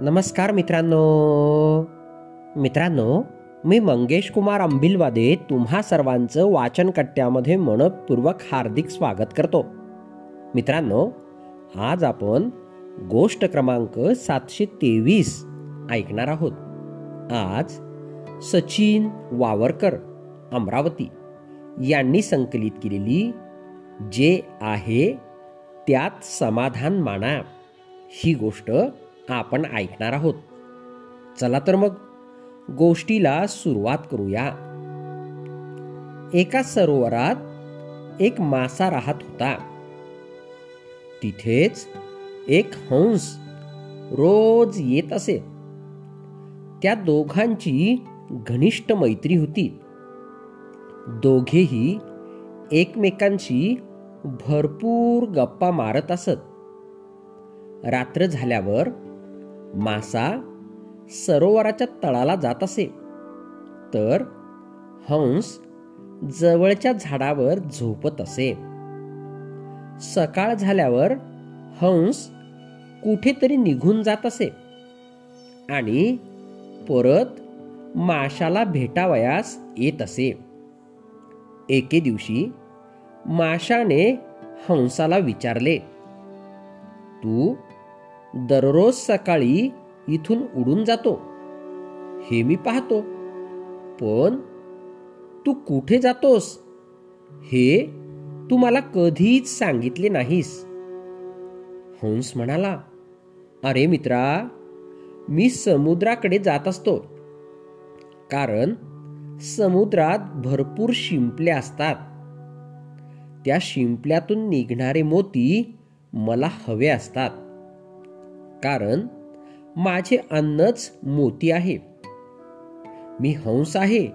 नमस्कार मित्रांनो. मित्रांनो मी मंगेश कुमार अंबिलवादे तुम्हा सर्वांचं वाचनकट्ट्यामध्ये मनपूर्वक हार्दिक स्वागत करतो. मित्रांनो आज आपण गोष्ट क्रमांक सातशे तेवीस ऐकणार आहोत. आज सचिन वावरकर अमरावती यांनी संकलित केलेली जे आहे त्यात समाधान माना. ही गोष्ट आपण ऐकणार आहोत. चला तर मग गोष्टीला सुरुवात करूया. एका सरोवरात एक मासा राहत होता. तिथेच एक हंस रोज येत असे. त्या दोघांची घनिष्ठ मैत्री होती. दोघेही एकमेकांशी भरपूर गप्पा मारत असत. रात्र झाल्यावर मासा सरोवराच्या तळाला जात असे. तर हंस जवळच्या झाडावर झोपत असे. सकाळ झाल्यावर हंस कुठेतरी निघून जात असे. आणि परत माशाला भेटावयास येत असे. एके दिवशी माशाने हंसाला विचारले तू दररोज सकाळी इथून उडून जातो. हे मी पाहतो. पण तू कुठे जातोस? हे तू मला कधीच सांगितले नाहीस. हंस म्हणाला अरे मित्रा मी समुद्राकडे जात असतो. कारण समुद्रात भरपूर शिंपल्या असतात. त्या शिंपल्यातून निघणारे मोती मला हवे असतात. कारण माझे अन्नच मोती आहे. मी हंस आहे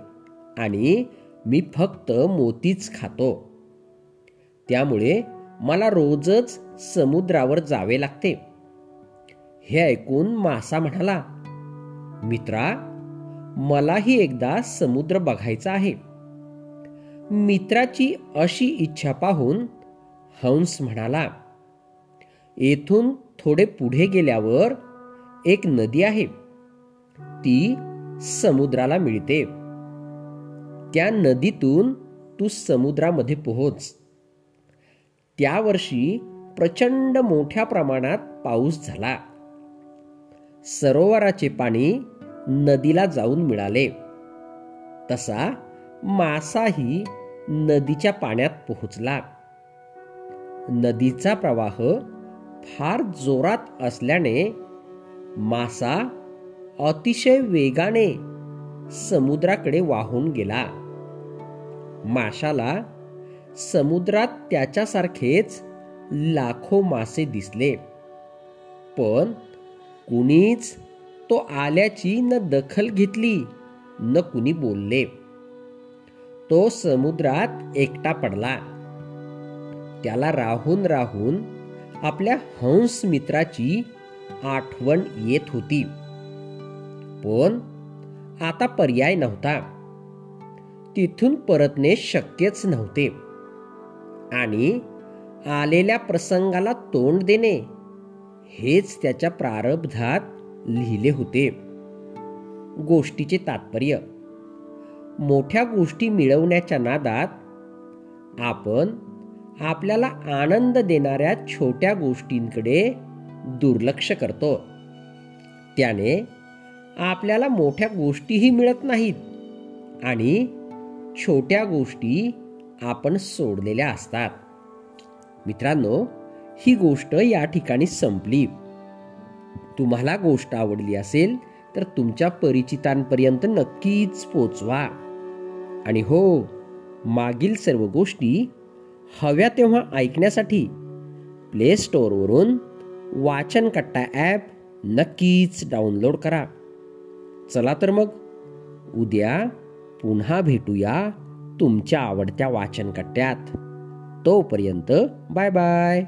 आणि मी फक्त मोतीच खातो. त्यामुळे मला रोजच समुद्रावर जावे लागते. हे ऐकून मासा म्हणाला मित्रा मलाही एकदा समुद्र बघायचा आहे. मित्राची अशी इच्छा पाहून हंस म्हणाला येथून थोडे पुढे गेल्यावर एक नदी आहे. ती समुद्राला मिळते. त्या नदीतून तू समुद्रामध्ये पोहोच. त्या वर्षी प्रचंड मोठ्या प्रमाणात पाऊस झाला. सरोवराचे पाणी नदीला जाऊन मिळाले. तसा मासाही नदीच्या पाण्यात पोहोचला. नदीचा प्रवाह फार जोरात असल्याने मासा अतिशय वेगाने समुद्राकडे वाहून गेला. माशाला समुद्रात त्याच्यासारखेच लाखो मासे दिसले. पण कुणीच तो आल्याची न दखल घेतली न कुणी बोलले. तो समुद्रात एकटा पडला. त्याला राहून राहून आपल्या हंस मित्राची आठवण येत होती. पण आता पर्याय नव्हता. तिथून परतणे शक्यच नव्हते. आणि आलेल्या प्रसंगाला तोंड देणे हेच त्याच्या प्रारब्धात लिहिले होते. गोष्टीचे तात्पर्य मोठ्या गोष्टी मिळवण्याच्या नादात आपण आपल्याला आनंद देणाऱ्या छोट्या गोष्टींकडे दुर्लक्ष करतो. त्याने आपल्याला मोठ्या गोष्टीही मिळत नाहीत आणि छोट्या गोष्टी आपण सोडलेल्या असतात. मित्रांनो ही गोष्ट या ठिकाणी संपली. तुम्हाला गोष्ट आवडली असेल तर तुमच्या परिचितांपर्यंत नक्कीच पोचवा. आणि हो मागील सर्व गोष्टी हव्या तेव्हा ऐकण्यासाठी प्ले स्टोअरवरून वाचन कट्टा ॲप नक्कीच डाउनलोड करा. चला तर मग उद्या पुन्हा भेटूया तुमच्या आवडत्या वाचन कट्ट्यात. तोपर्यंत बाय बाय